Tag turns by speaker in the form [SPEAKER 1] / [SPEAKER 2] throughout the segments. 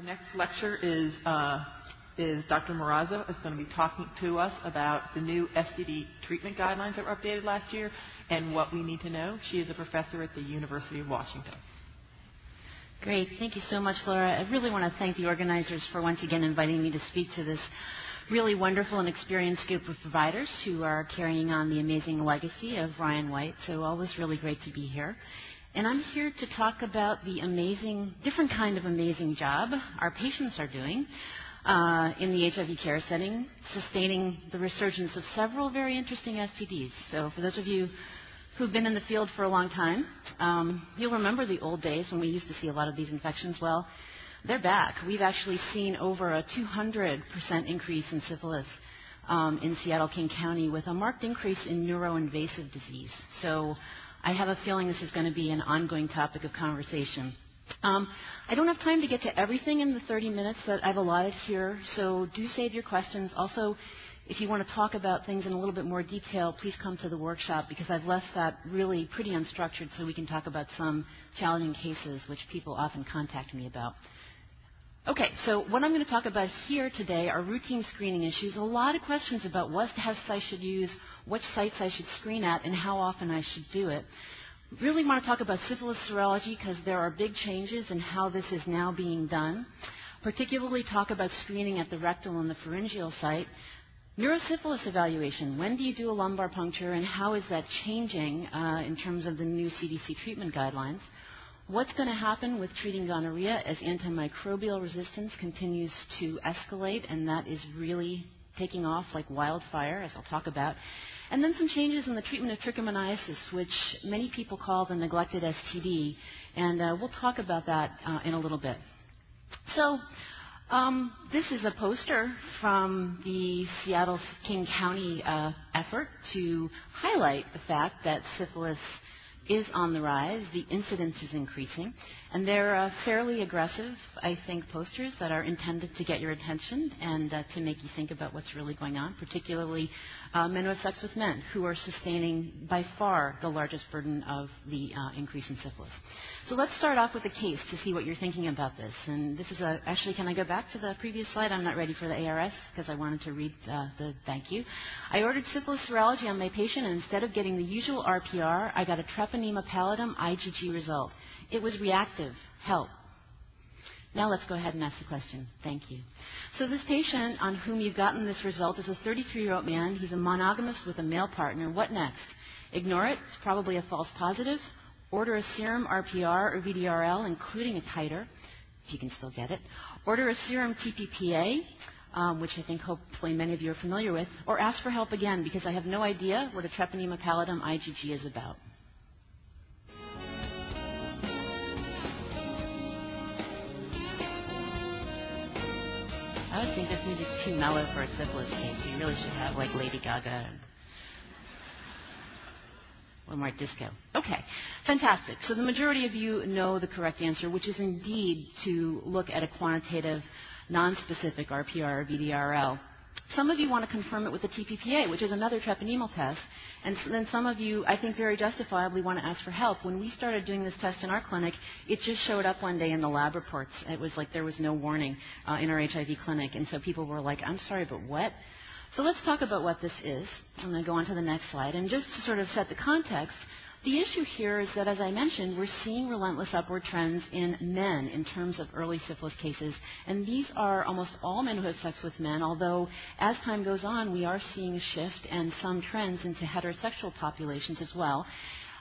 [SPEAKER 1] Our next lecture is, uh, is Dr. Marrazzo is going to be talking to us about the new STD treatment guidelines that were updated last year and what we need to know. She is a professor at the University of Washington.
[SPEAKER 2] Great. Thank you so much, Laura. I really want to thank the organizers for once again inviting me to speak to this really wonderful and experienced group of providers who are carrying on the amazing legacy of Ryan White. So always really great to be here. And I'm here to talk about the amazing, different kind of amazing job our patients are doing uh, in the HIV care setting, sustaining the resurgence of several very interesting STDs. So for those of you who've been in the field for a long time, um, you'll remember the old days when we used to see a lot of these infections. Well, they're back. We've actually seen over a 200% increase in syphilis um, in Seattle King County with a marked increase in neuroinvasive disease. So I have a feeling this is going to be an ongoing topic of conversation. Um, I don't have time to get to everything in the 30 minutes that I've allotted here, so do save your questions. Also, if you want to talk about things in a little bit more detail, please come to the workshop because I've left that really pretty unstructured so we can talk about some challenging cases which people often contact me about. Okay, so what I'm going to talk about here today are routine screening issues. A lot of questions about what tests I should use, which sites I should screen at, and how often I should do it. Really want to talk about syphilis serology because there are big changes in how this is now being done. Particularly talk about screening at the rectal and the pharyngeal site. Neurosyphilis evaluation. When do you do a lumbar puncture and how is that changing uh, in terms of the new CDC treatment guidelines? What's going to happen with treating gonorrhea as antimicrobial resistance continues to escalate, and that is really taking off like wildfire, as I'll talk about. And then some changes in the treatment of trichomoniasis, which many people call the neglected STD, and uh, we'll talk about that uh, in a little bit. So, um, this is a poster from the Seattle King County uh, effort to highlight the fact that syphilis is on the rise. The incidence is increasing. And they're uh, fairly aggressive, I think, posters that are intended to get your attention and uh, to make you think about what's really going on, particularly uh, men who have sex with men, who are sustaining by far the largest burden of the uh, increase in syphilis. So let's start off with a case to see what you're thinking about this. And this is a, actually, can I go back to the previous slide? I'm not ready for the ARS because I wanted to read uh, the thank you. I ordered syphilis serology on my patient, and instead of getting the usual RPR, I got a treponema pallidum IgG result. It was reactive. Help. Now let's go ahead and ask the question. Thank you. So this patient on whom you've gotten this result is a 33-year-old man. He's a monogamous with a male partner. What next? Ignore it. It's probably a false positive. Order a serum RPR or VDRL, including a titer, if you can still get it. Order a serum TPPA, um, which I think hopefully many of you are familiar with, or ask for help again because I have no idea what a treponema pallidum IgG is about. I always think this music's too mellow for a syphilis case. We really should have like Lady Gaga or more disco. Okay, fantastic. So the majority of you know the correct answer, which is indeed to look at a quantitative, non-specific RPR or VDRL. Some of you want to confirm it with the TPPA, which is another treponemal test. And then some of you, I think very justifiably, want to ask for help. When we started doing this test in our clinic, it just showed up one day in the lab reports. It was like there was no warning uh, in our HIV clinic. And so people were like, I'm sorry, but what? So let's talk about what this is. I'm going to go on to the next slide. And just to sort of set the context, the issue here is that, as I mentioned, we're seeing relentless upward trends in men in terms of early syphilis cases. And these are almost all men who have sex with men, although as time goes on, we are seeing a shift and some trends into heterosexual populations as well.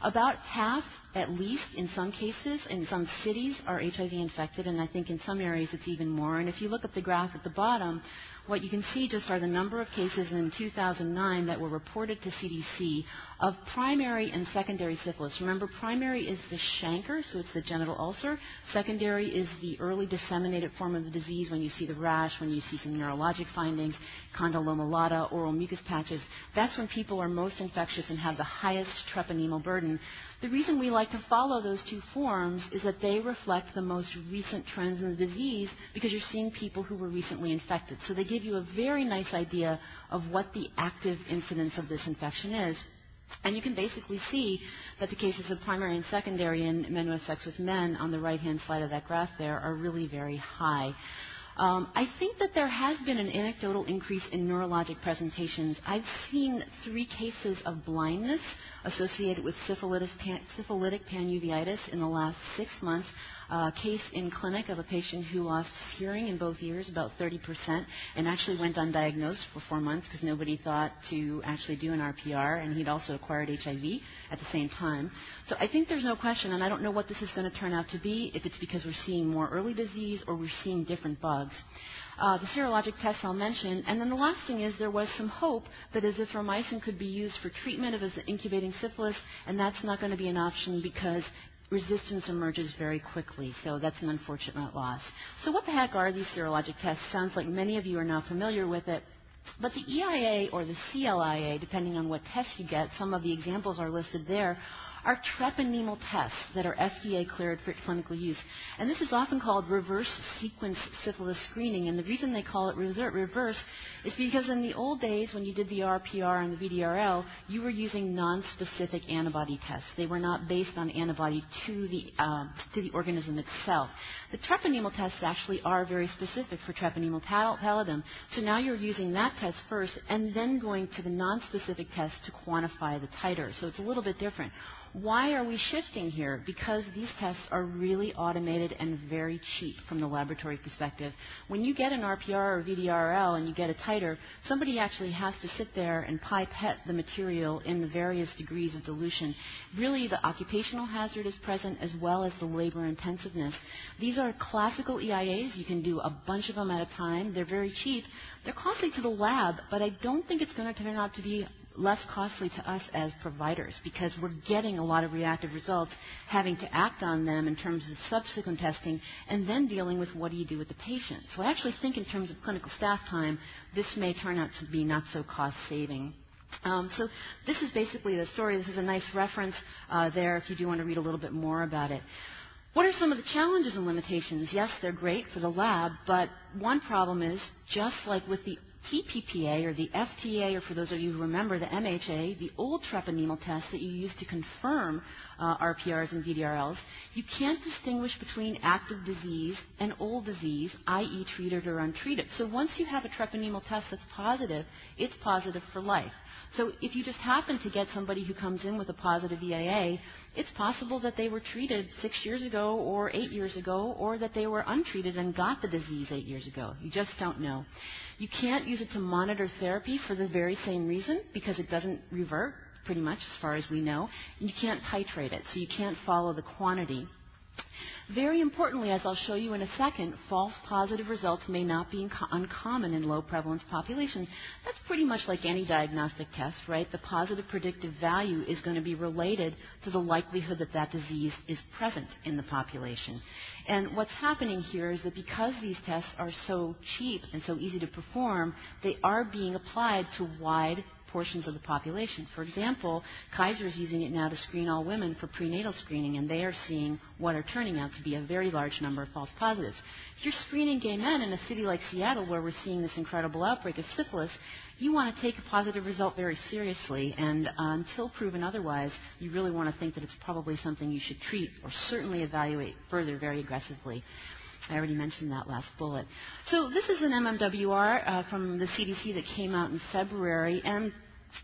[SPEAKER 2] About half, at least in some cases, in some cities, are HIV infected, and I think in some areas it's even more. And if you look at the graph at the bottom, what you can see just are the number of cases in 2009 that were reported to CDC of primary and secondary syphilis. Remember, primary is the chancre, so it's the genital ulcer. Secondary is the early disseminated form of the disease when you see the rash, when you see some neurologic findings, condyloma lata, oral mucus patches. That's when people are most infectious and have the highest treponemal burden. The reason we like to follow those two forms is that they reflect the most recent trends in the disease because you're seeing people who were recently infected. So they give you a very nice idea of what the active incidence of this infection is. And you can basically see that the cases of primary and secondary in men have sex with men on the right hand side of that graph there are really very high. Um, I think that there has been an anecdotal increase in neurologic presentations. I've seen three cases of blindness associated with pan, syphilitic panuveitis in the last six months uh, case in clinic of a patient who lost hearing in both ears, about 30%, and actually went undiagnosed for four months because nobody thought to actually do an RPR, and he'd also acquired HIV at the same time. So I think there's no question, and I don't know what this is going to turn out to be, if it's because we're seeing more early disease or we're seeing different bugs. Uh, the serologic tests I'll mention. And then the last thing is there was some hope that azithromycin could be used for treatment of incubating syphilis, and that's not going to be an option because resistance emerges very quickly. So that's an unfortunate loss. So what the heck are these serologic tests? Sounds like many of you are now familiar with it. But the EIA or the CLIA, depending on what test you get, some of the examples are listed there, are treponemal tests that are FDA cleared for clinical use. And this is often called reverse sequence syphilis screening. And the reason they call it reverse is because in the old days when you did the RPR and the VDRL, you were using non-specific antibody tests. They were not based on antibody to the, um, to the organism itself. The treponemal tests actually are very specific for treponemal pallidum. So now you're using that test first and then going to the non-specific test to quantify the titer. So it's a little bit different. Why are we shifting here? Because these tests are really automated and very cheap from the laboratory perspective. When you get an RPR or VDRL and you get a titer, somebody actually has to sit there and pipette the material in the various degrees of dilution. Really, the occupational hazard is present as well as the labor intensiveness. These are classical EIAs. You can do a bunch of them at a time. They're very cheap. They're costly to the lab, but I don't think it's going to turn out to be less costly to us as providers because we're getting a lot of reactive results, having to act on them in terms of subsequent testing, and then dealing with what do you do with the patient. So I actually think in terms of clinical staff time, this may turn out to be not so cost saving. Um, so this is basically the story. This is a nice reference uh, there if you do want to read a little bit more about it. What are some of the challenges and limitations? Yes, they're great for the lab, but one problem is, just like with the TPPA or the FTA, or for those of you who remember the MHA, the old treponemal test that you used to confirm uh, RPRs and VDRLs, you can't distinguish between active disease and old disease, i.e., treated or untreated. So once you have a treponemal test that's positive, it's positive for life. So if you just happen to get somebody who comes in with a positive EIA, it's possible that they were treated six years ago or eight years ago, or that they were untreated and got the disease eight years ago. You just don't know. You can't use it to monitor therapy for the very same reason, because it doesn't revert, pretty much, as far as we know. And you can't titrate it, so you can't follow the quantity. Very importantly, as I'll show you in a second, false positive results may not be uncommon in low prevalence populations. That's pretty much like any diagnostic test, right? The positive predictive value is going to be related to the likelihood that that disease is present in the population. And what's happening here is that because these tests are so cheap and so easy to perform, they are being applied to wide portions of the population. For example, Kaiser is using it now to screen all women for prenatal screening, and they are seeing what are turning out to be a very large number of false positives. If you're screening gay men in a city like Seattle, where we're seeing this incredible outbreak of syphilis, you want to take a positive result very seriously, and uh, until proven otherwise, you really want to think that it's probably something you should treat or certainly evaluate further very aggressively. I already mentioned that last bullet. So this is an MMWR uh, from the CDC that came out in February, and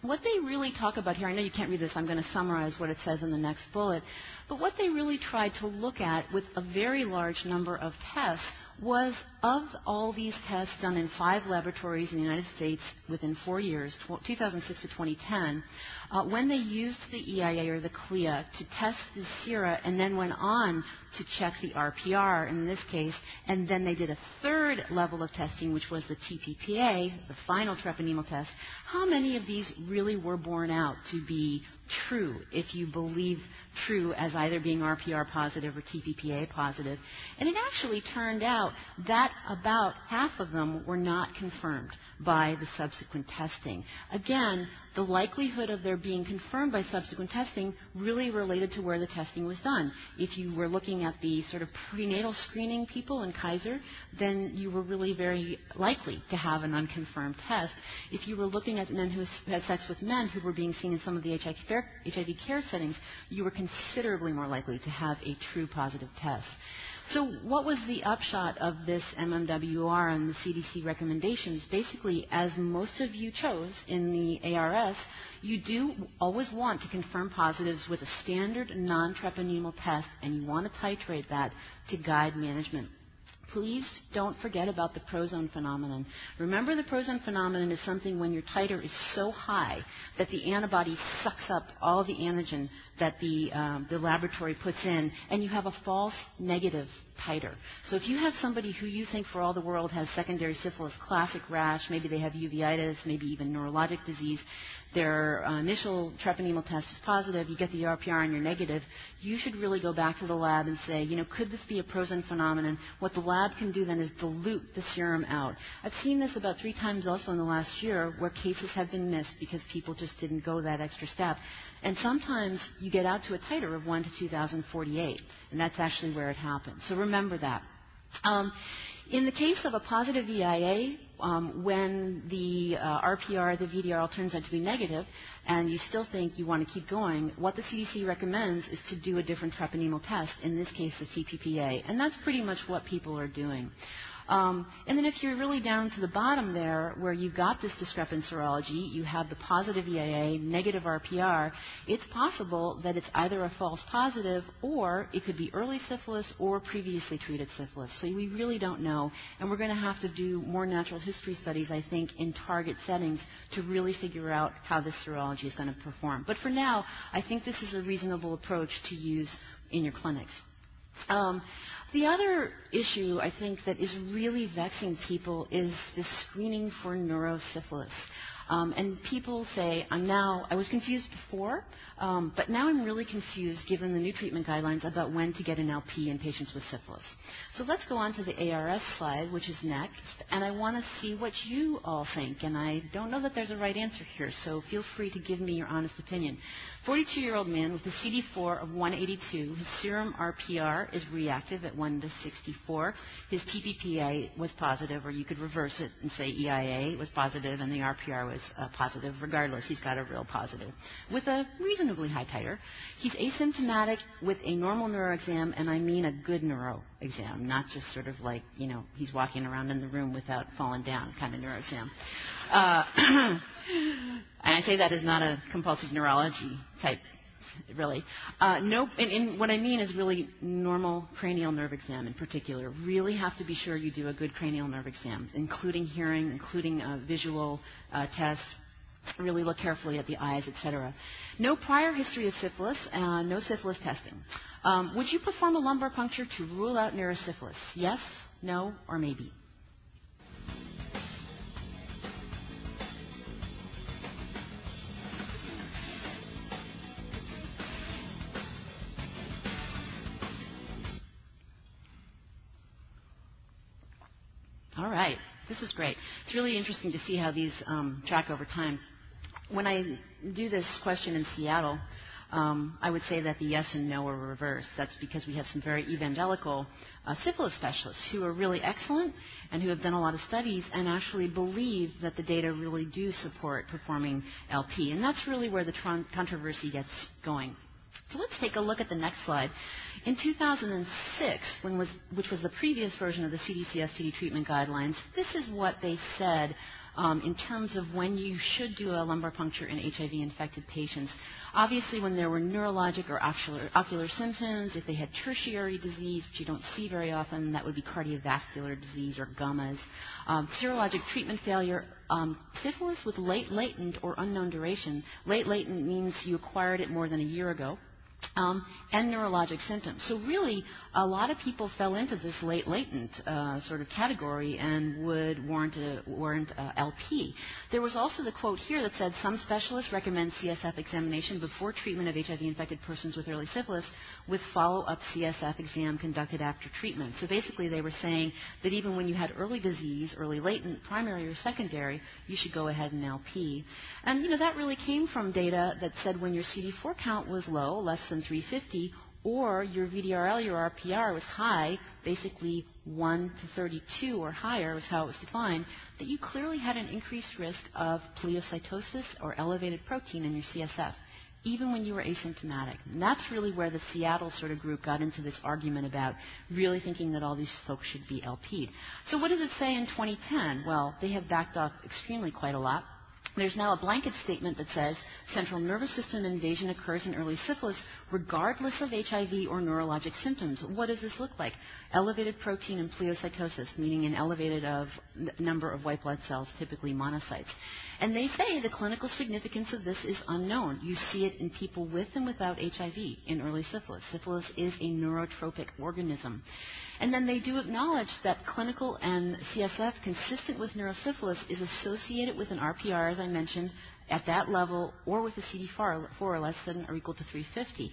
[SPEAKER 2] what they really talk about here, I know you can't read this, I'm going to summarize what it says in the next bullet, but what they really tried to look at with a very large number of tests was of all these tests done in five laboratories in the United States within four years, 2006 to 2010, uh, when they used the EIA or the CLIA to test the sera and then went on to check the RPR in this case, and then they did a third level of testing, which was the TPPA, the final treponemal test, how many of these really were borne out to be true if you believe true as either being RPR positive or TPPA positive. And it actually turned out that about half of them were not confirmed by the subsequent testing. Again, the likelihood of their being confirmed by subsequent testing really related to where the testing was done. If you were looking at the sort of prenatal screening people in Kaiser, then you were really very likely to have an unconfirmed test. If you were looking at men who had sex with men who were being seen in some of the HIV care, HIV care settings, you were considerably more likely to have a true positive test. So, what was the upshot of this MMWR and the CDC recommendations? Basically, as most of you chose in the ARS, you do always want to confirm positives with a standard non treponemal test, and you want to titrate that to guide management please don't forget about the prozone phenomenon. Remember, the prozone phenomenon is something when your titer is so high that the antibody sucks up all the antigen that the, um, the laboratory puts in, and you have a false negative titer. So if you have somebody who you think for all the world has secondary syphilis, classic rash, maybe they have uveitis, maybe even neurologic disease, their uh, initial treponemal test is positive, you get the RPR and you're negative, you should really go back to the lab and say, you know, could this be a prozone phenomenon? What the lab can do then is dilute the serum out. I've seen this about three times also in the last year where cases have been missed because people just didn't go that extra step. And sometimes you get out to a titer of 1 to 2048, and that's actually where it happens. So remember that. Um, in the case of a positive EIA, um, when the uh, RPR, the VDRL turns out to be negative, and you still think you want to keep going, what the CDC recommends is to do a different treponemal test, in this case the TPPA. And that's pretty much what people are doing. Um, and then if you're really down to the bottom there, where you've got this discrepant serology, you have the positive EIA, negative RPR, it's possible that it's either a false positive or it could be early syphilis or previously treated syphilis. So we really don't know. And we're going to have to do more natural history studies, I think, in target settings to really figure out how this serology is going to perform. But for now, I think this is a reasonable approach to use in your clinics. Um, the other issue I think that is really vexing people is this screening for neurosyphilis. Um, and people say, I'm now, I was confused before, um, but now I'm really confused given the new treatment guidelines about when to get an LP in patients with syphilis. So let's go on to the ARS slide, which is next, and I want to see what you all think. And I don't know that there's a right answer here, so feel free to give me your honest opinion. 42 year old man with a CD4 of 182. His serum RPR is reactive at 1 to 64. His TPPA was positive, or you could reverse it and say EIA was positive and the RPR was uh, positive. Regardless, he's got a real positive. With a reasonably high titer, he's asymptomatic with a normal neuro exam, and I mean a good neuro exam, not just sort of like, you know, he's walking around in the room without falling down kind of neuro exam. Uh, and I say that as not a compulsive neurology type, really. Uh, no, and, and, what I mean is really normal cranial nerve exam in particular. Really have to be sure you do a good cranial nerve exam, including hearing, including uh, visual uh, tests. Really look carefully at the eyes, etc. No prior history of syphilis, uh, no syphilis testing. Um, would you perform a lumbar puncture to rule out neurosyphilis? Yes, no, or maybe? All right. This is great. It's really interesting to see how these um, track over time. When I do this question in Seattle, um, I would say that the yes and no are reversed. That's because we have some very evangelical uh, syphilis specialists who are really excellent and who have done a lot of studies and actually believe that the data really do support performing LP. And that's really where the controversy gets going. So let's take a look at the next slide. In 2006, was, which was the previous version of the CDC STD treatment guidelines, this is what they said um, in terms of when you should do a lumbar puncture in HIV-infected patients. Obviously, when there were neurologic or ocular, ocular, symptoms, if they had tertiary disease, which you don't see very often, that would be cardiovascular disease or GUMMAs. Um, serologic treatment failure, um, syphilis with late latent or unknown duration. Late latent means you acquired it more than a year ago um, and neurologic symptoms. So really, a lot of people fell into this late latent uh, sort of category and would warrant a, warrant a LP. There was also the quote here that said some specialists recommend CSF examination before treatment of HIV-infected persons with early syphilis, with follow-up CSF exam conducted after treatment. So basically, they were saying that even when you had early disease, early latent, primary or secondary, you should go ahead and LP. And you know that really came from data that said when your CD4 count was low, less than 350, or your VDRL, your RPR was high, basically 1 to 32 or higher was how it was defined, that you clearly had an increased risk of pleocytosis or elevated protein in your CSF, even when you were asymptomatic. And that's really where the Seattle sort of group got into this argument about really thinking that all these folks should be LP'd. So what does it say in 2010? Well, they have backed off extremely quite a lot. There's now a blanket statement that says central nervous system invasion occurs in early syphilis regardless of HIV or neurologic symptoms. What does this look like? Elevated protein and pleocytosis, meaning an elevated of number of white blood cells, typically monocytes. And they say the clinical significance of this is unknown. You see it in people with and without HIV in early syphilis. Syphilis is a neurotropic organism. And then they do acknowledge that clinical and CSF consistent with neurosyphilis is associated with an RPR, as I mentioned, at that level or with a CD4 or less than or equal to 350.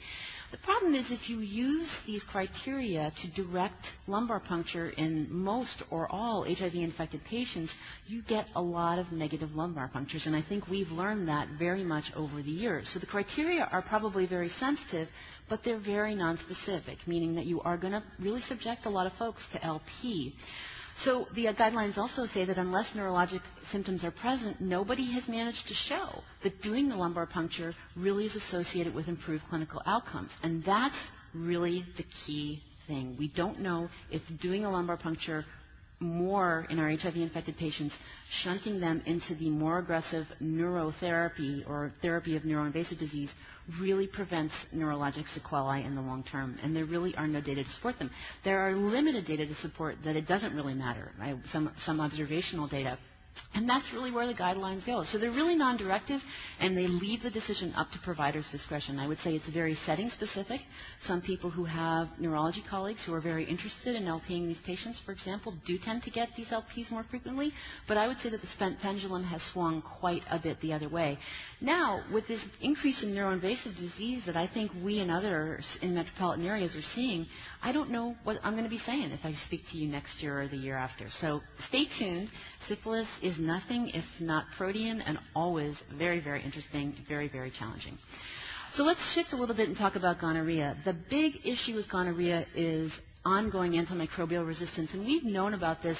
[SPEAKER 2] The problem is if you use these criteria to direct lumbar puncture in most or all HIV infected patients, you get a lot of negative lumbar punctures. And I think we've learned that very much over the years. So the criteria are probably very sensitive, but they're very nonspecific, meaning that you are going to really subject a lot of folks to LP. So the guidelines also say that unless neurologic symptoms are present, nobody has managed to show that doing the lumbar puncture really is associated with improved clinical outcomes. And that's really the key thing. We don't know if doing a lumbar puncture more in our HIV infected patients, shunting them into the more aggressive neurotherapy or therapy of neuroinvasive disease really prevents neurologic sequelae in the long term. And there really are no data to support them. There are limited data to support that it doesn't really matter, right? Some, some observational data. And that's really where the guidelines go. So they're really non-directive, and they leave the decision up to providers' discretion. I would say it's very setting specific. Some people who have neurology colleagues who are very interested in LPing these patients, for example, do tend to get these LPs more frequently. But I would say that the spent pendulum has swung quite a bit the other way. Now, with this increase in neuroinvasive disease that I think we and others in metropolitan areas are seeing, I don't know what I'm going to be saying if I speak to you next year or the year after. So stay tuned. Syphilis is nothing if not protean and always very, very interesting, very, very challenging. So let's shift a little bit and talk about gonorrhea. The big issue with gonorrhea is ongoing antimicrobial resistance, and we've known about this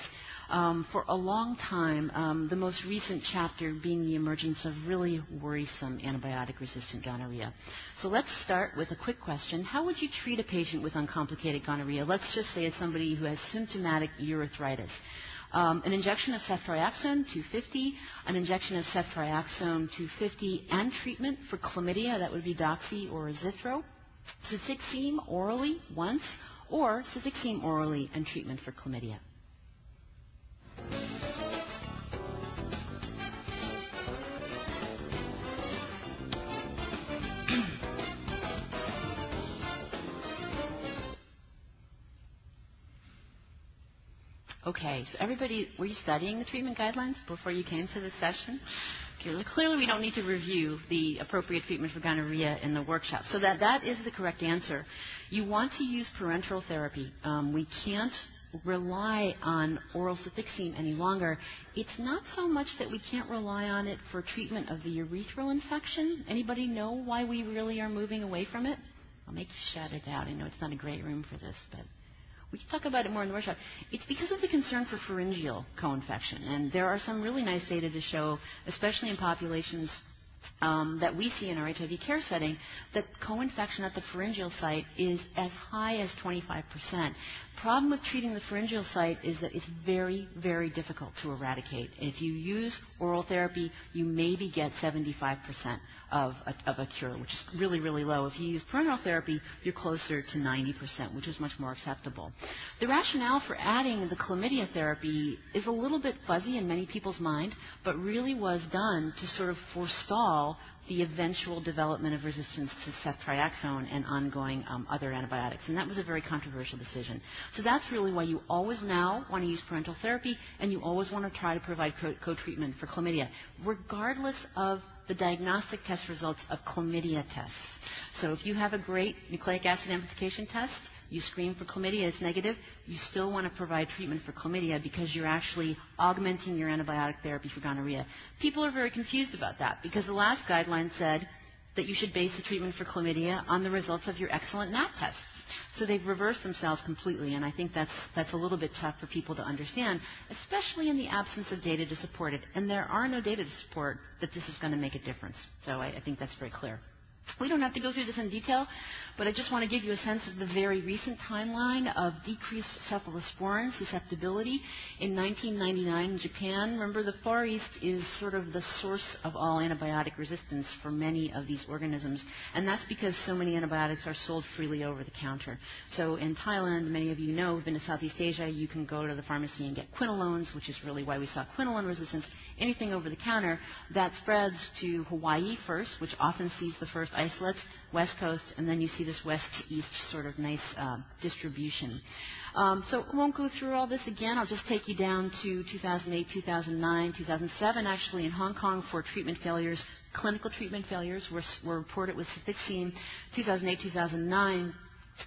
[SPEAKER 2] um, for a long time, um, the most recent chapter being the emergence of really worrisome antibiotic resistant gonorrhea. So let's start with a quick question. How would you treat a patient with uncomplicated gonorrhea? Let's just say it's somebody who has symptomatic urethritis. Um, an injection of ceftriaxone 250, an injection of ceftriaxone 250 and treatment for chlamydia, that would be doxy or azithro, cefixime orally once, or cefixime orally and treatment for chlamydia. Okay, so everybody, were you studying the treatment guidelines before you came to the session? Clearly we don't need to review the appropriate treatment for gonorrhea in the workshop. So that, that is the correct answer. You want to use parenteral therapy. Um, we can't rely on oral cefixime any longer. It's not so much that we can't rely on it for treatment of the urethral infection. Anybody know why we really are moving away from it? I'll make you shout it out. I know it's not a great room for this, but we can talk about it more in the workshop. It's because of the concern for pharyngeal co-infection. And there are some really nice data to show, especially in populations um, that we see in our HIV care setting, that co-infection at the pharyngeal site is as high as 25%. Problem with treating the pharyngeal site is that it's very, very difficult to eradicate. If you use oral therapy, you maybe get 75% of a, of a cure, which is really, really low. If you use parenteral therapy, you're closer to 90%, which is much more acceptable. The rationale for adding the chlamydia therapy is a little bit fuzzy in many people's mind, but really was done to sort of forestall the eventual development of resistance to ceftriaxone and ongoing um, other antibiotics. And that was a very controversial decision. So that's really why you always now want to use parenteral therapy and you always want to try to provide co-treatment for chlamydia, regardless of the diagnostic test results of chlamydia tests. So if you have a great nucleic acid amplification test, you screen for chlamydia, it's negative, you still want to provide treatment for chlamydia because you're actually augmenting your antibiotic therapy for gonorrhea. People are very confused about that because the last guideline said that you should base the treatment for chlamydia on the results of your excellent NAT tests. So they've reversed themselves completely, and I think that's, that's a little bit tough for people to understand, especially in the absence of data to support it. And there are no data to support that this is going to make a difference. So I, I think that's very clear. We don't have to go through this in detail, but I just want to give you a sense of the very recent timeline of decreased cephalosporin susceptibility. In 1999 in Japan, remember the Far East is sort of the source of all antibiotic resistance for many of these organisms, and that's because so many antibiotics are sold freely over the counter. So in Thailand, many of you know, have been to Southeast Asia, you can go to the pharmacy and get quinolones, which is really why we saw quinolone resistance anything over the counter, that spreads to Hawaii first, which often sees the first isolates, West Coast, and then you see this west to east sort of nice uh, distribution. Um, so I won't go through all this again. I'll just take you down to 2008, 2009, 2007, actually in Hong Kong for treatment failures. Clinical treatment failures were, were reported with cefixime 2008, 2009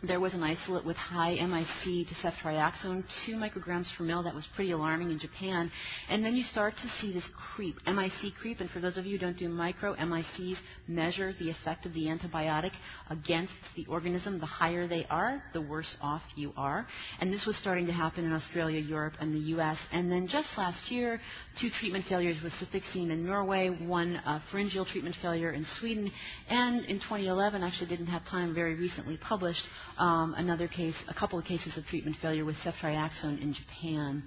[SPEAKER 2] there was an isolate with high MIC to ceftriaxone, 2 micrograms per mil. That was pretty alarming in Japan. And then you start to see this creep, MIC creep. And for those of you who don't do micro, MICs measure the effect of the antibiotic against the organism. The higher they are, the worse off you are. And this was starting to happen in Australia, Europe, and the U.S. And then just last year, two treatment failures with cefixime in Norway, one uh, pharyngeal treatment failure in Sweden, and in 2011, actually didn't have time, very recently published, um, another case, a couple of cases of treatment failure with ceftriaxone in Japan.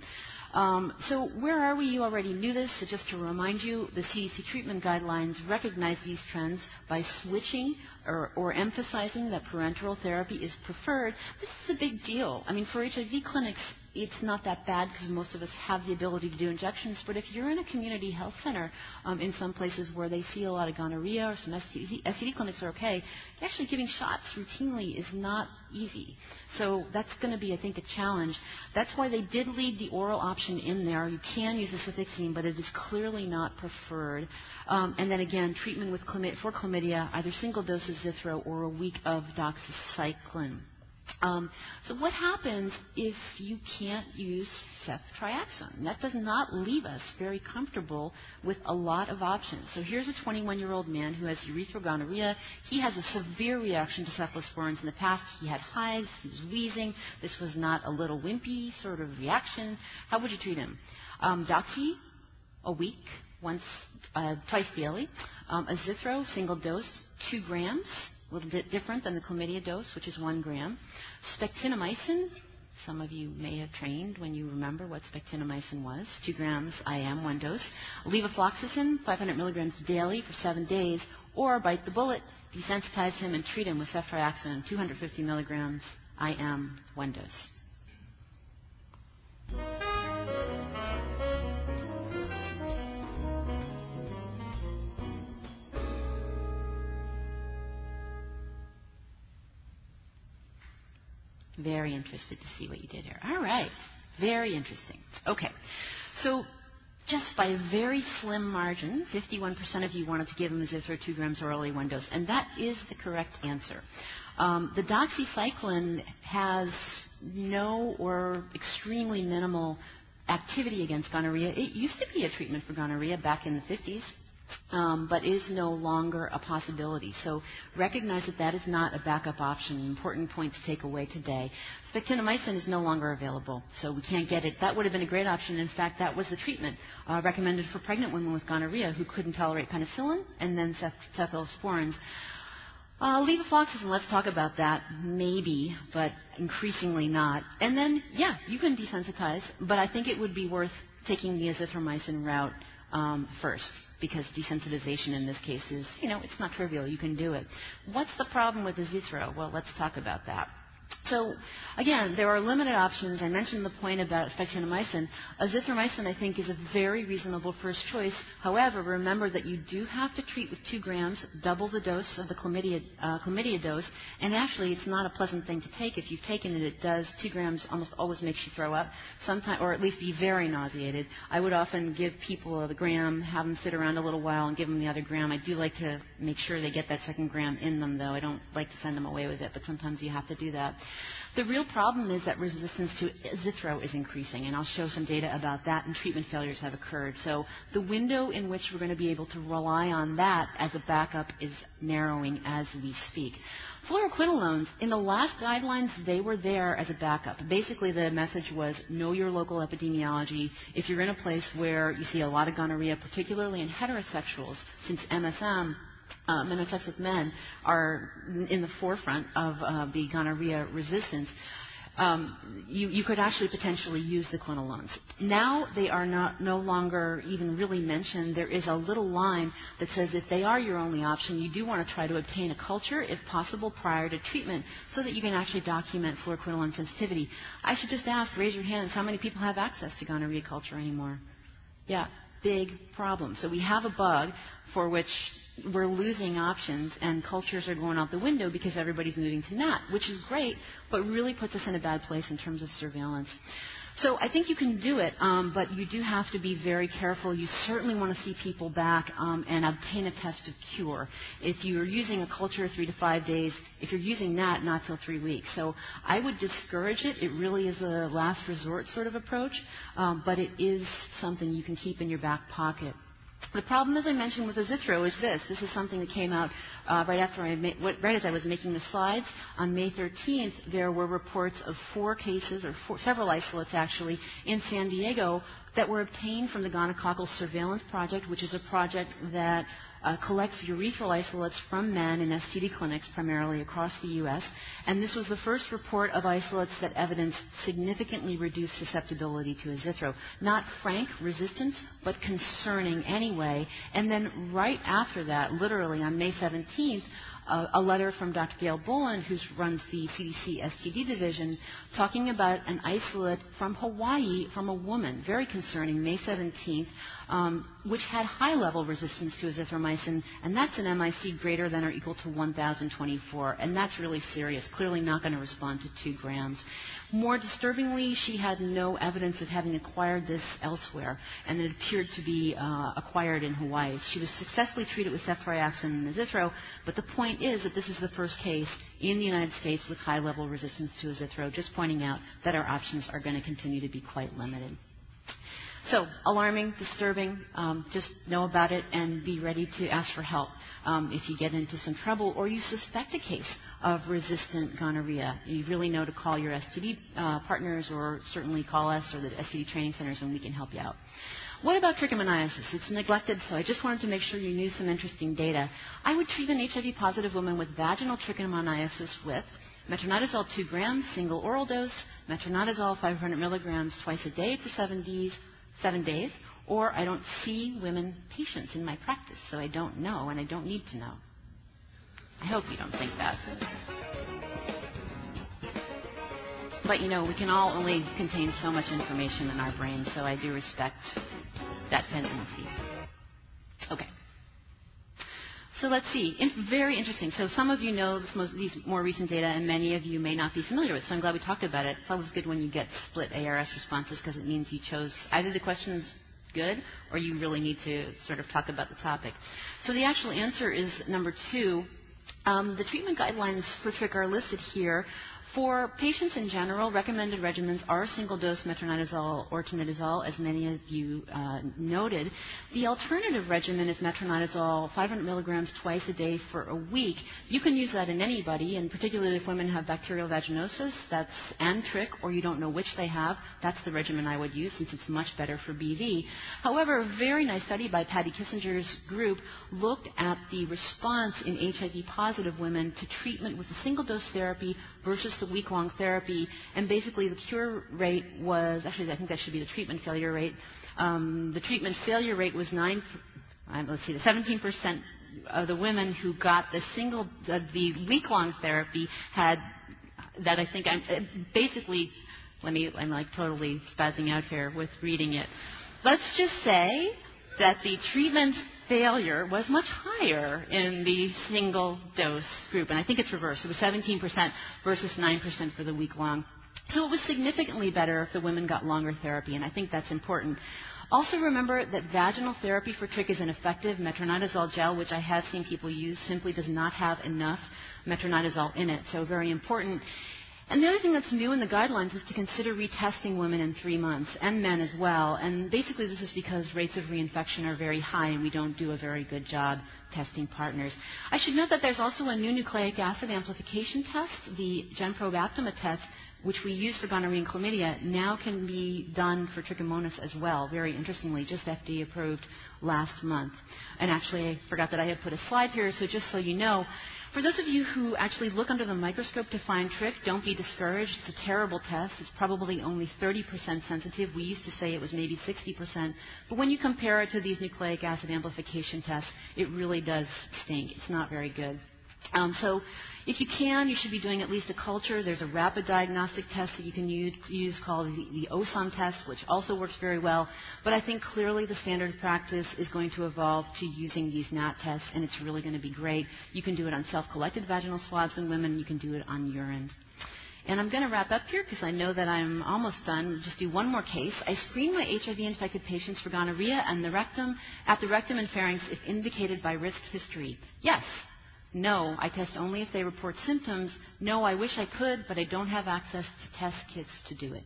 [SPEAKER 2] Um, so where are we? You already knew this. So just to remind you, the CDC treatment guidelines recognize these trends by switching or, or, emphasizing that parenteral therapy is preferred. This is a big deal. I mean, for HIV clinics, it's not that bad because most of us have the ability to do injections. But if you're in a community health center um, in some places where they see a lot of gonorrhea or some STD, STD clinics are okay, actually giving shots routinely is not easy. So that's going to be, I think, a challenge. That's why they did leave the oral option in there. You can use the cefixime, but it is clearly not preferred. Um, and then again, treatment with for chlamydia, either single dose of Zithro or a week of doxycycline. Um, so what happens if you can't use ceftriaxone? That does not leave us very comfortable with a lot of options. So here's a 21-year-old man who has urethral gonorrhea. He has a severe reaction to cephalosporins. In the past, he had hives. He was wheezing. This was not a little wimpy sort of reaction. How would you treat him? Um, Doxy, a week, once, uh, twice daily. Um, a Zithro, single dose, two grams a little bit different than the chlamydia dose, which is one gram. Spectinomycin, some of you may have trained when you remember what spectinomycin was. Two grams IM, one dose. Levofloxacin, 500 milligrams daily for seven days, or bite the bullet, desensitize him and treat him with ceftriaxone, 250 milligrams IM, one dose. Very interested to see what you did here. All right. Very interesting. Okay. So just by a very slim margin, 51% of you wanted to give him Zithro 2 grams orally, one dose. And that is the correct answer. Um, the doxycycline has no or extremely minimal activity against gonorrhea. It used to be a treatment for gonorrhea back in the 50s um, but is no longer a possibility. So recognize that that is not a backup option. Important point to take away today. Spectinomycin is no longer available, so we can't get it. That would have been a great option. In fact, that was the treatment uh, recommended for pregnant women with gonorrhea who couldn't tolerate penicillin and then cephalosporins. Uh, levofloxacin, let's talk about that. Maybe, but increasingly not. And then, yeah, you can desensitize, but I think it would be worth taking the azithromycin route um, first because desensitization in this case is, you know, it's not trivial. You can do it. What's the problem with the Zithro? Well, let's talk about that. So again, there are limited options. I mentioned the point about spectinomycin. Azithromycin, I think, is a very reasonable first choice. However, remember that you do have to treat with two grams, double the dose of the chlamydia, uh, chlamydia dose. And actually, it's not a pleasant thing to take. If you've taken it, it does. Two grams almost always makes you throw up, sometimes, or at least be very nauseated. I would often give people a gram, have them sit around a little while, and give them the other gram. I do like to make sure they get that second gram in them, though. I don't like to send them away with it, but sometimes you have to do that. The real problem is that resistance to Zithro is increasing, and I'll show some data about that, and treatment failures have occurred. So the window in which we're going to be able to rely on that as a backup is narrowing as we speak. Fluoroquinolones, in the last guidelines, they were there as a backup. Basically, the message was know your local epidemiology. If you're in a place where you see a lot of gonorrhea, particularly in heterosexuals, since MSM uh, men sex with men are in the forefront of uh, the gonorrhea resistance, um, you, you, could actually potentially use the quinolones. Now they are not, no longer even really mentioned. There is a little line that says if they are your only option, you do want to try to obtain a culture, if possible, prior to treatment, so that you can actually document fluoroquinolone sensitivity. I should just ask, raise your hands, how many people have access to gonorrhea culture anymore? Yeah, big problem. So we have a bug for which we're losing options and cultures are going out the window because everybody's moving to NAT, which is great, but really puts us in a bad place in terms of surveillance. So I think you can do it, um, but you do have to be very careful. You certainly want to see people back um, and obtain a test of cure. If you're using a culture three to five days, if you're using that, not till three weeks. So I would discourage it. It really is a last resort sort of approach, um, but it is something you can keep in your back pocket. The problem, as I mentioned with Azithro, is this. This is something that came out uh, right after I ma- right as I was making the slides. On May 13th, there were reports of four cases, or four, several isolates actually, in San Diego that were obtained from the Gonococcal Surveillance Project, which is a project that uh, collects urethral isolates from men in STD clinics, primarily across the U.S. And this was the first report of isolates that evidenced significantly reduced susceptibility to azithro. Not frank resistance, but concerning anyway. And then right after that, literally on May 17th, a, letter from Dr. Gail Bolan, who runs the CDC STD division, talking about an isolate from Hawaii from a woman, very concerning, May 17th, um, which had high level resistance to azithromycin, and that's an MIC greater than or equal to 1,024, and that's really serious. Clearly not going to respond to two grams. More disturbingly, she had no evidence of having acquired this elsewhere, and it appeared to be uh, acquired in Hawaii. She was successfully treated with ceftriaxone and azithro, but the point is that this is the first case in the United States with high level resistance to azithro, just pointing out that our options are going to continue to be quite limited. So, alarming, disturbing, um, just know about it and be ready to ask for help um, if you get into some trouble or you suspect a case of resistant gonorrhea. You really know to call your STD uh, partners or certainly call us or the STD training centers and we can help you out. What about trichomoniasis? It's neglected, so I just wanted to make sure you knew some interesting data. I would treat an HIV positive woman with vaginal trichomoniasis with metronidazole 2 grams, single oral dose, metronidazole 500 milligrams twice a day for seven days, seven days, or I don't see women patients in my practice, so I don't know and I don't need to know. I hope you don't think that. But you know, we can all only contain so much information in our brain, so I do respect that tendency. Okay. So let's see. In, very interesting. So some of you know most, these more recent data, and many of you may not be familiar with. So I'm glad we talked about it. It's always good when you get split ARS responses because it means you chose either the questions good or you really need to sort of talk about the topic. So the actual answer is number two. Um, the treatment guidelines for trich are listed here. For patients in general, recommended regimens are single-dose metronidazole or tinidazole, as many of you uh, noted. The alternative regimen is metronidazole 500 milligrams twice a day for a week. You can use that in anybody, and particularly if women have bacterial vaginosis, that's and trich, or you don't know which they have, that's the regimen I would use since it's much better for BV. However, a very nice study by Patty Kissinger's group looked at the response in HIV-positive women to treatment with a single-dose therapy versus the week long therapy. And basically, the cure rate was actually, I think that should be the treatment failure rate. Um, the treatment failure rate was 9, let's see, the 17% of the women who got the single, uh, the week long therapy had that I think I'm uh, basically. Let me. I'm like totally spazzing out here with reading it. Let's just say that the treatment failure was much higher in the single dose group, and I think it's reversed. It was 17% versus 9% for the week long. So it was significantly better if the women got longer therapy, and I think that's important. Also remember that vaginal therapy for trich is ineffective. Metronidazole gel, which I have seen people use, simply does not have enough metronidazole in it. So very important. And the other thing that's new in the guidelines is to consider retesting women in three months and men as well. And basically, this is because rates of reinfection are very high and we don't do a very good job testing partners. I should note that there's also a new nucleic acid amplification test, the GenProbe Aptima test, which we use for gonorrhea and chlamydia, now can be done for trichomonas as well. Very interestingly, just FDA approved last month. And actually, I forgot that I had put a slide here, so just so you know, for those of you who actually look under the microscope to find trich, don't be discouraged. It's a terrible test. It's probably only 30% sensitive. We used to say it was maybe 60%. But when you compare it to these nucleic acid amplification tests, it really does stink. It's not very good. Um, so if you can, you should be doing at least a culture. There's a rapid diagnostic test that you can use, called the, OSOM test, which also works very well. But I think clearly the standard practice is going to evolve to using these NAT tests, and it's really going to be great. You can do it on self-collected vaginal swabs in women. You can do it on urine. And I'm going to wrap up here because I know that I'm almost done. Just do one more case. I screen my HIV-infected patients for gonorrhea and the rectum, at the rectum and pharynx if indicated by risk history. Yes, no, I test only if they report symptoms. No, I wish I could, but I don't have access to test kits to do it.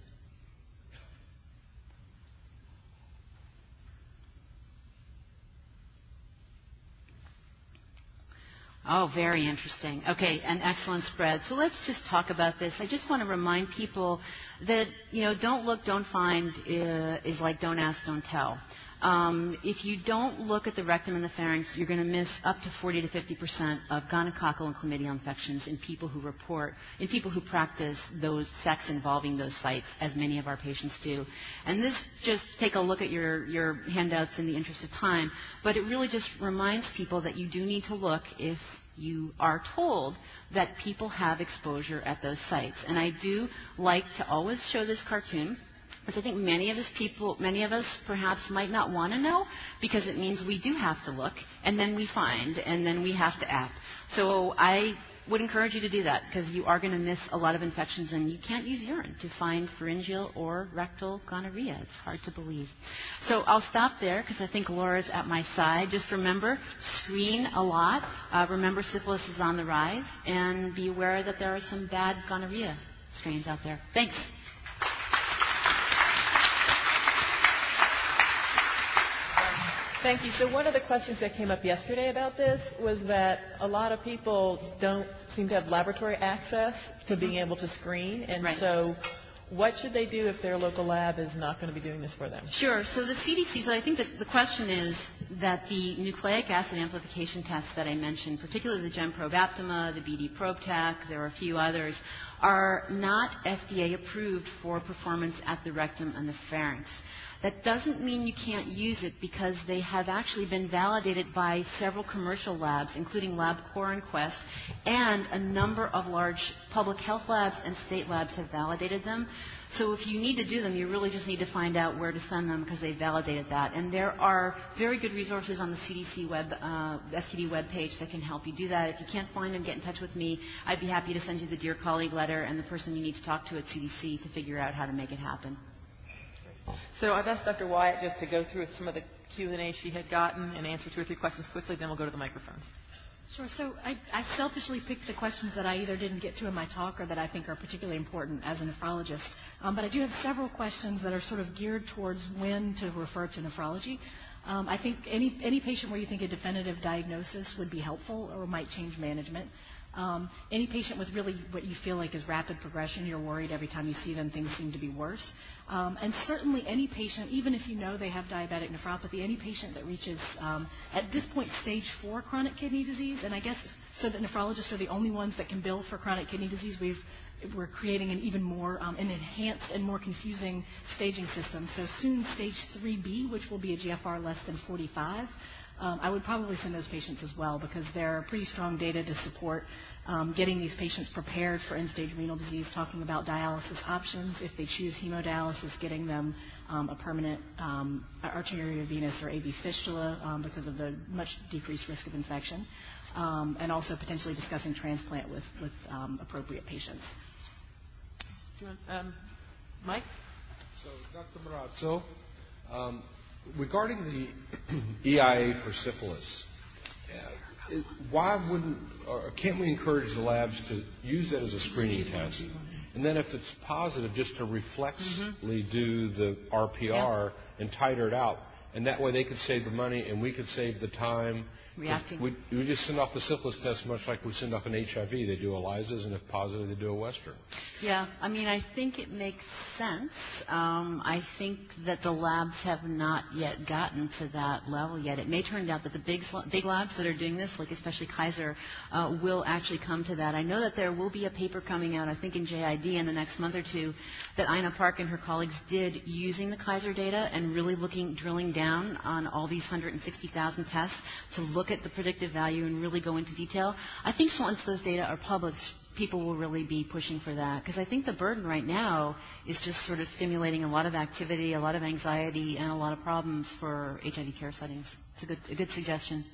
[SPEAKER 2] Oh, very interesting. Okay, an excellent spread. So let's just talk about this. I just want to remind people that, you know, don't look, don't find uh, is like don't ask, don't tell. Um, if you don't look at the rectum and the pharynx, you're going to miss up to 40 to 50 percent of gonococcal and chlamydial infections in people who report, in people who practice those sex involving those sites, as many of our patients do. And this just take a look at your, your handouts in the interest of time, but it really just reminds people that you do need to look if you are told that people have exposure at those sites. And I do like to always show this cartoon because I think many of us people, many of us perhaps might not want to know because it means we do have to look and then we find and then we have to act. So I would encourage you to do that because you are going to miss a lot of infections and you can't use urine to find pharyngeal or rectal gonorrhea. It's hard to believe. So I'll stop there because I think Laura's at my side. Just remember, screen a lot. Uh, remember syphilis is on the rise and be aware that there are some bad gonorrhea strains out there. Thanks.
[SPEAKER 1] Thank you. So one of the questions that came up yesterday about this was that a lot of people don't seem to have laboratory access to being mm-hmm. able to screen, and
[SPEAKER 2] right.
[SPEAKER 1] so what should they do if their local lab is not going to be doing this for them?
[SPEAKER 2] Sure. So the CDC, so I think that the question is that the nucleic acid amplification tests that I mentioned, particularly the GenProbe Aptima, the BD ProbeTec, there are a few others, are not FDA approved for performance at the rectum and the pharynx. That doesn't mean you can't use it because they have actually been validated by several commercial labs, including LabCorp and Quest, and a number of large public health labs and state labs have validated them. So if you need to do them, you really just need to find out where to send them because they validated that. And there are very good resources on the CDC web, uh, STD web page that can help you do that. If you can't find them, get in touch with me. I'd be happy to send you the Dear Colleague letter and the person you need to talk to at CDC to figure out how to make it happen.
[SPEAKER 1] So I've asked Dr. Wyatt just to go through some of the Q&A she had gotten and answer two or three questions quickly, then we'll go to the microphone.
[SPEAKER 3] Sure. So I, I, selfishly picked the questions that I either didn't get to in my talk or that I think are particularly important as a nephrologist. Um, but I do have several questions that are sort of geared towards when to refer to nephrology. Um, I think any, any patient where you think a definitive diagnosis would be helpful or might change management. Um, any patient with really what you feel like is rapid progression, you're worried every time you see them, things seem to be worse. Um, and certainly any patient, even if you know they have diabetic nephropathy, any patient that reaches, um, at this point, stage four chronic kidney disease, and I guess so that nephrologists are the only ones that can bill for chronic kidney disease, we've we're creating an even more um, an enhanced and more confusing staging system. So soon, stage 3B, which will be a GFR less than 45, um, I would probably send those patients as well because there are pretty strong data to support um, getting these patients prepared for end-stage renal disease, talking about dialysis options. If they choose hemodialysis, getting them um, a permanent um, arteriovenous or AV fistula um, because of the much decreased risk of infection, um, and also potentially discussing transplant with, with um, appropriate patients.
[SPEAKER 1] Um, Mike?
[SPEAKER 4] So, Dr. Marrazzo, um, regarding the EIA for syphilis, uh, why wouldn't or can't we encourage the labs to use that as a screening test? And then if it's positive, just to reflexly do the RPR and titer it out. And that way they could save the money and we could save the time
[SPEAKER 2] Reacting.
[SPEAKER 4] We, we just send off the syphilis test much like we send off an HIV. They do ELISAs, and if positive, they do a Western.
[SPEAKER 2] Yeah, I mean, I think it makes sense. Um, I think that the labs have not yet gotten to that level yet. It may turn out that the big big labs that are doing this, like especially Kaiser, uh, will actually come to that. I know that there will be a paper coming out, I think in JID in the next month or two, that Ina Park and her colleagues did using the Kaiser data and really looking, drilling down on all these 160,000 tests to look look at the predictive value and really go into detail. I think once those data are published, people will really be pushing for that because I think the burden right now is just sort of stimulating a lot of activity, a lot of anxiety, and a lot of problems for HIV care settings. It's a good, a good suggestion.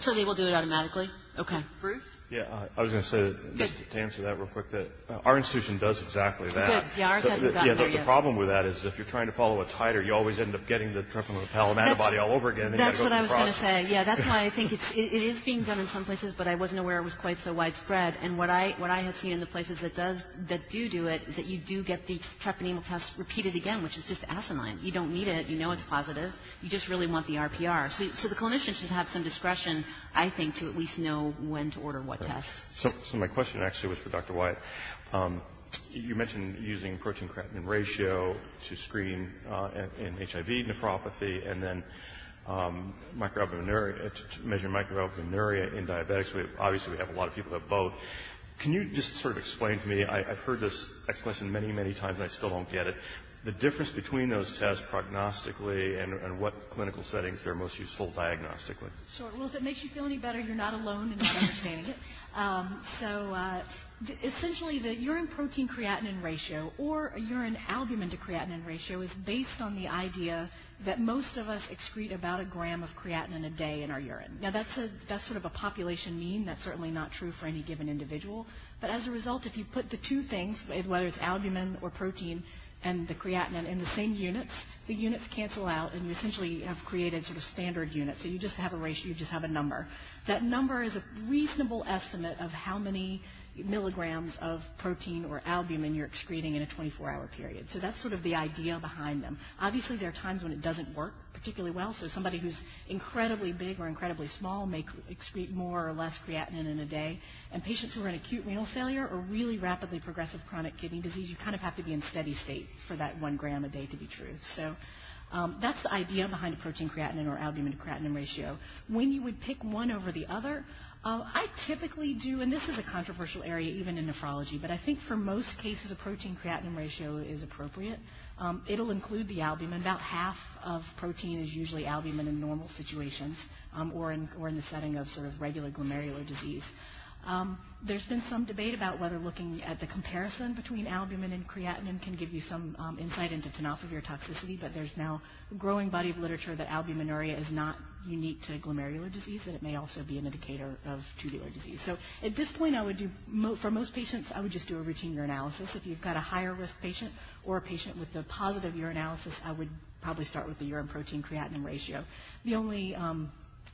[SPEAKER 2] So they will do it automatically? Okay.
[SPEAKER 1] Bruce?
[SPEAKER 5] Yeah, I was going to say, just to answer that real quick, that uh, our institution does exactly that.
[SPEAKER 2] Good. Yeah, ours
[SPEAKER 5] the,
[SPEAKER 2] hasn't
[SPEAKER 5] the,
[SPEAKER 2] gotten
[SPEAKER 5] yeah,
[SPEAKER 2] there
[SPEAKER 5] the,
[SPEAKER 2] yet.
[SPEAKER 5] the problem with that is if you're trying to follow a titer, you always end up getting the treponemal antibody all over again. And
[SPEAKER 2] That's what I was
[SPEAKER 5] going
[SPEAKER 2] to say. Yeah, that's why I think it's, it, it is being done in some places, but I wasn't aware it was quite so widespread. And what I what I have seen in the places that does that do do it is that you do get the treponemal test repeated again, which is just asinine. You don't need it. You know it's positive. You just really want the RPR. So, so the clinician should have some discretion, I think, to at least know when to order what test.
[SPEAKER 5] So, so my question actually was for Dr. Wyatt. Um, you mentioned using protein creatinine ratio to screen uh, in HIV nephropathy and then um, microalbuminuria, uh, to measure microalbuminuria in diabetics. We, obviously, we have a lot of people that have both. Can you just sort of explain to me? I, I've heard this explanation many, many times, and I still don't get it. The difference between those tests prognostically and, and what clinical settings they're most useful diagnostically.
[SPEAKER 3] Sure. Well, if it makes you feel any better, you're not alone in not understanding it. Um, so uh, th- essentially, the urine protein creatinine ratio or a urine albumin to creatinine ratio is based on the idea that most of us excrete about a gram of creatinine a day in our urine. Now, that's, a, that's sort of a population mean. That's certainly not true for any given individual. But as a result, if you put the two things, whether it's albumin or protein, and the creatinine in the same units, the units cancel out, and you essentially have created sort of standard units. So you just have a ratio, you just have a number. That number is a reasonable estimate of how many milligrams of protein or albumin you're excreting in a 24-hour period. So that's sort of the idea behind them. Obviously, there are times when it doesn't work particularly well. So somebody who's incredibly big or incredibly small may excrete more or less creatinine in a day. And patients who are in acute renal failure or really rapidly progressive chronic kidney disease, you kind of have to be in steady state for that one gram a day to be true. So um, that's the idea behind a protein creatinine or albumin to creatinine ratio. When you would pick one over the other, uh, I typically do, and this is a controversial area even in nephrology, but I think for most cases a protein creatinine ratio is appropriate. Um, it'll include the albumin. About half of protein is usually albumin in normal situations um, or, in, or in the setting of sort of regular glomerular disease. Um, there's been some debate about whether looking at the comparison between albumin and creatinine can give you some um, insight into tenofovir toxicity, but there's now a growing body of literature that albuminuria is not unique to glomerular disease, that it may also be an indicator of tubular disease. So at this point, I would do, mo- for most patients, I would just do a routine urinalysis. If you've got a higher risk patient or a patient with a positive urinalysis, I would probably start with the urine protein creatinine ratio. The only um,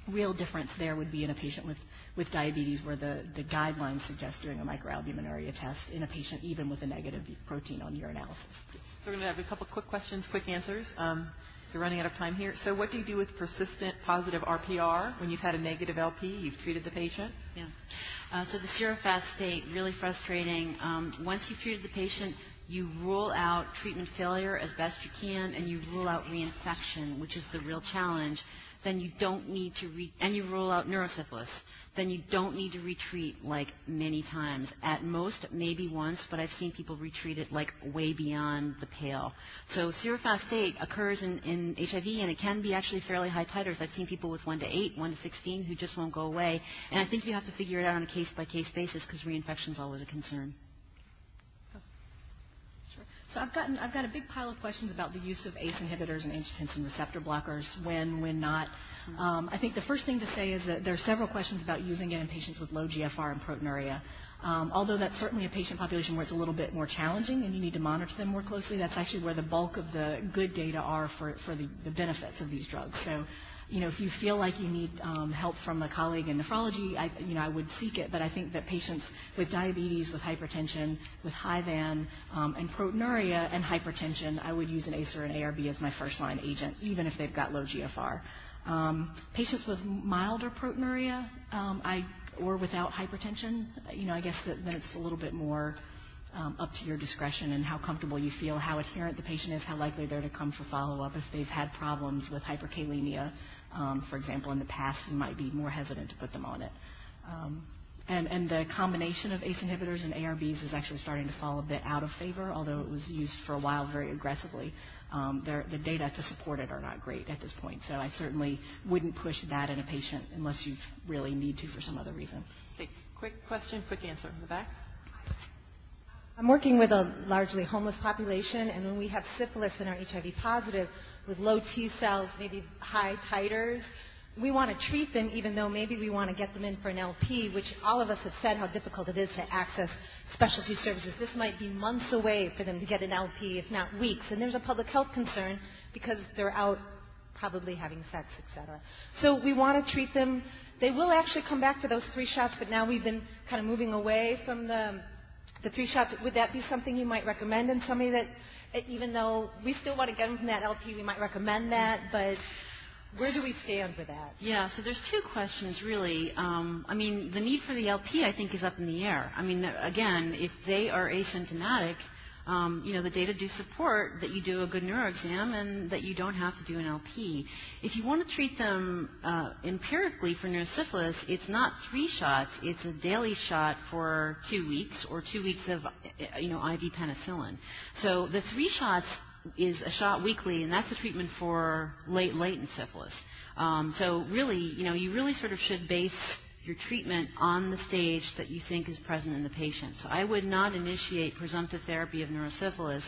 [SPEAKER 3] real difference there would be in a patient with, with diabetes where the, the guidelines suggest doing a microalbuminuria test in a patient even with a negative protein on urinalysis.
[SPEAKER 1] So we're going to have a couple quick questions, quick answers. Um, we're running out of time here. So what do you do with persistent positive RPR when you've had a negative LP, you've treated the patient?
[SPEAKER 2] Yeah. Uh, so the serofast state, really frustrating. Um, once you've treated the patient, you rule out treatment failure as best you can, and you rule out reinfection, which is the real challenge, then you don't need to re- and you rule out neurosyphilis, then you don't need to retreat like many times. At most, maybe once, but I've seen people retreat it like way beyond the pale. So serofast state occurs in, in HIV and it can be actually fairly high titers. I've seen people with 1 to 8, 1 to 16 who just won't go away. And I think you have to figure it out on a case by case basis because reinfection is always a concern.
[SPEAKER 3] So I've got a big pile of questions about the use of ACE inhibitors and angiotensin receptor blockers when when not. Um, I think the first thing to say is that there are several questions about using it in patients with low GFR and proteinuria. Um, although that's certainly a patient population where it's a little bit more challenging and you need to monitor them more closely, that's actually where the bulk of the good data are for, for the, the benefits of these drugs. So you know, if you feel like you need um, help from a colleague in nephrology, I, you know, I would seek it. But I think that patients with diabetes, with hypertension, with HIVAN, um, and proteinuria and hypertension, I would use an ACE or an ARB as my first line agent, even if they've got low GFR. Um, patients with milder proteinuria, um, I or without hypertension, you know, I guess that, then it's a little bit more um, up to your discretion and how comfortable you feel, how adherent the patient is, how likely they're to come for follow-up if they've had problems with hyperkalemia um, for example, in the past, you might be more hesitant to put them on it. Um, and, and, the combination of ACE inhibitors and ARBs is actually starting to fall a bit out of favor, although it was used for a while very aggressively. Um, the data to support it are not great at this point. So I certainly wouldn't push that in a patient unless you really need to for some other reason.
[SPEAKER 1] Okay, quick question, quick answer in the back.
[SPEAKER 6] I'm working with a largely homeless population, and when we have syphilis in our HIV positive, with low T cells, maybe high titers. We want to treat them even though maybe we want to get them in for an LP, which all of us have said how difficult it is to access specialty services. This might be months away for them to get an LP, if not weeks. And there's a public health concern because they're out probably having sex, etc. So we want to treat them. They will actually come back for those three shots, but now we've been kind of moving away from the, the three shots. Would that be something you might recommend in somebody that even though we still want to get them from that LP, we might recommend that, but where do we stand with that?
[SPEAKER 2] Yeah, so there's two questions really. Um, I mean, the need for the LP, I think, is up in the air. I mean, again, if they are asymptomatic, um, you know, the data do support that you do a good neuro exam and that you don't have to do an LP. If you want to treat them uh, empirically for neurosyphilis, it's not three shots, it's a daily shot for two weeks or two weeks of, uh, you know, IV penicillin. So the three shots is a shot weekly, and that's the treatment for late latent syphilis. Um, so really, you know, you really sort of should base your treatment on the stage that you think is present in the patient. So I would not initiate presumptive therapy of neurosyphilis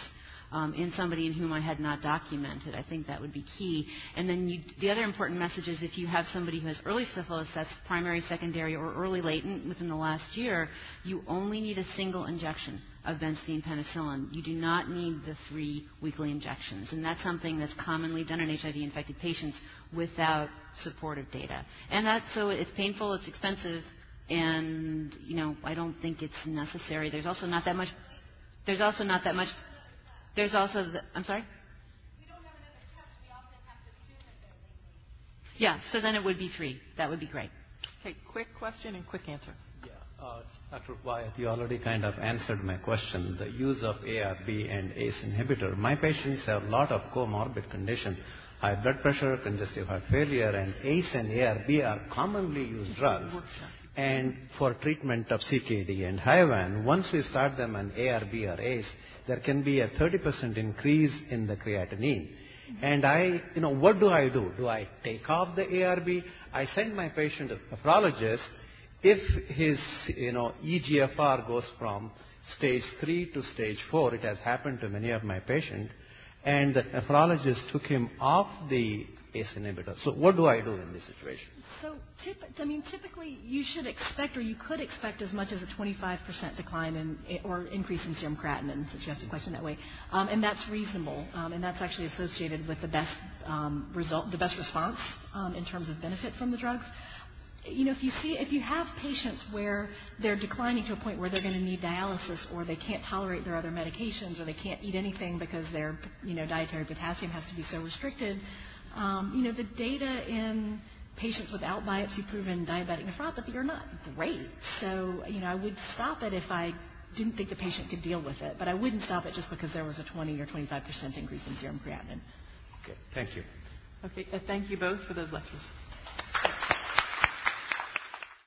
[SPEAKER 2] um, in somebody in whom I had not documented. I think that would be key. And then you, the other important message is if you have somebody who has early syphilis, that's primary, secondary, or early latent within the last year, you only need a single injection of benzathine penicillin. You do not need the three weekly injections. And that's something that's commonly done in HIV infected patients without supportive data. And that's so it's painful, it's expensive, and you know, I don't think it's necessary. There's also not that much there's also not that much there's also the, I'm sorry? Yeah, so then it would be three. That would be great.
[SPEAKER 1] Okay, quick question and quick answer.
[SPEAKER 7] Uh, Dr. Wyatt, you already kind of answered my question. The use of ARB and ACE inhibitor. My patients have a lot of comorbid condition, high blood pressure, congestive heart failure, and ACE and ARB are commonly used drugs. And for treatment of CKD and HIVAN, once we start them on ARB or ACE, there can be a 30% increase in the creatinine. And I, you know, what do I do? Do I take off the ARB? I send my patient to the nephrologist. If his, you know, EGFR goes from stage 3 to stage 4, it has happened to many of my patients, and the nephrologist took him off the ACE inhibitor. So what do I do in this situation?
[SPEAKER 3] So, tip, I mean, typically you should expect, or you could expect, as much as a 25% decline in, or increase in serum creatinine, since you asked the question that way, um, and that's reasonable, um, and that's actually associated with the best um, result, the best response um, in terms of benefit from the drugs. You know, if you see, if you have patients where they're declining to a point where they're going to need dialysis, or they can't tolerate their other medications, or they can't eat anything because their, you know, dietary potassium has to be so restricted, um, you know, the data in patients without biopsy proven diabetic nephropathy are not great. So, you know, I would stop it if I didn't think the patient could deal with it. But I wouldn't stop it just because there was a 20 or 25% increase in serum creatinine.
[SPEAKER 7] Okay, thank you.
[SPEAKER 1] Okay, uh, thank you both for those lectures.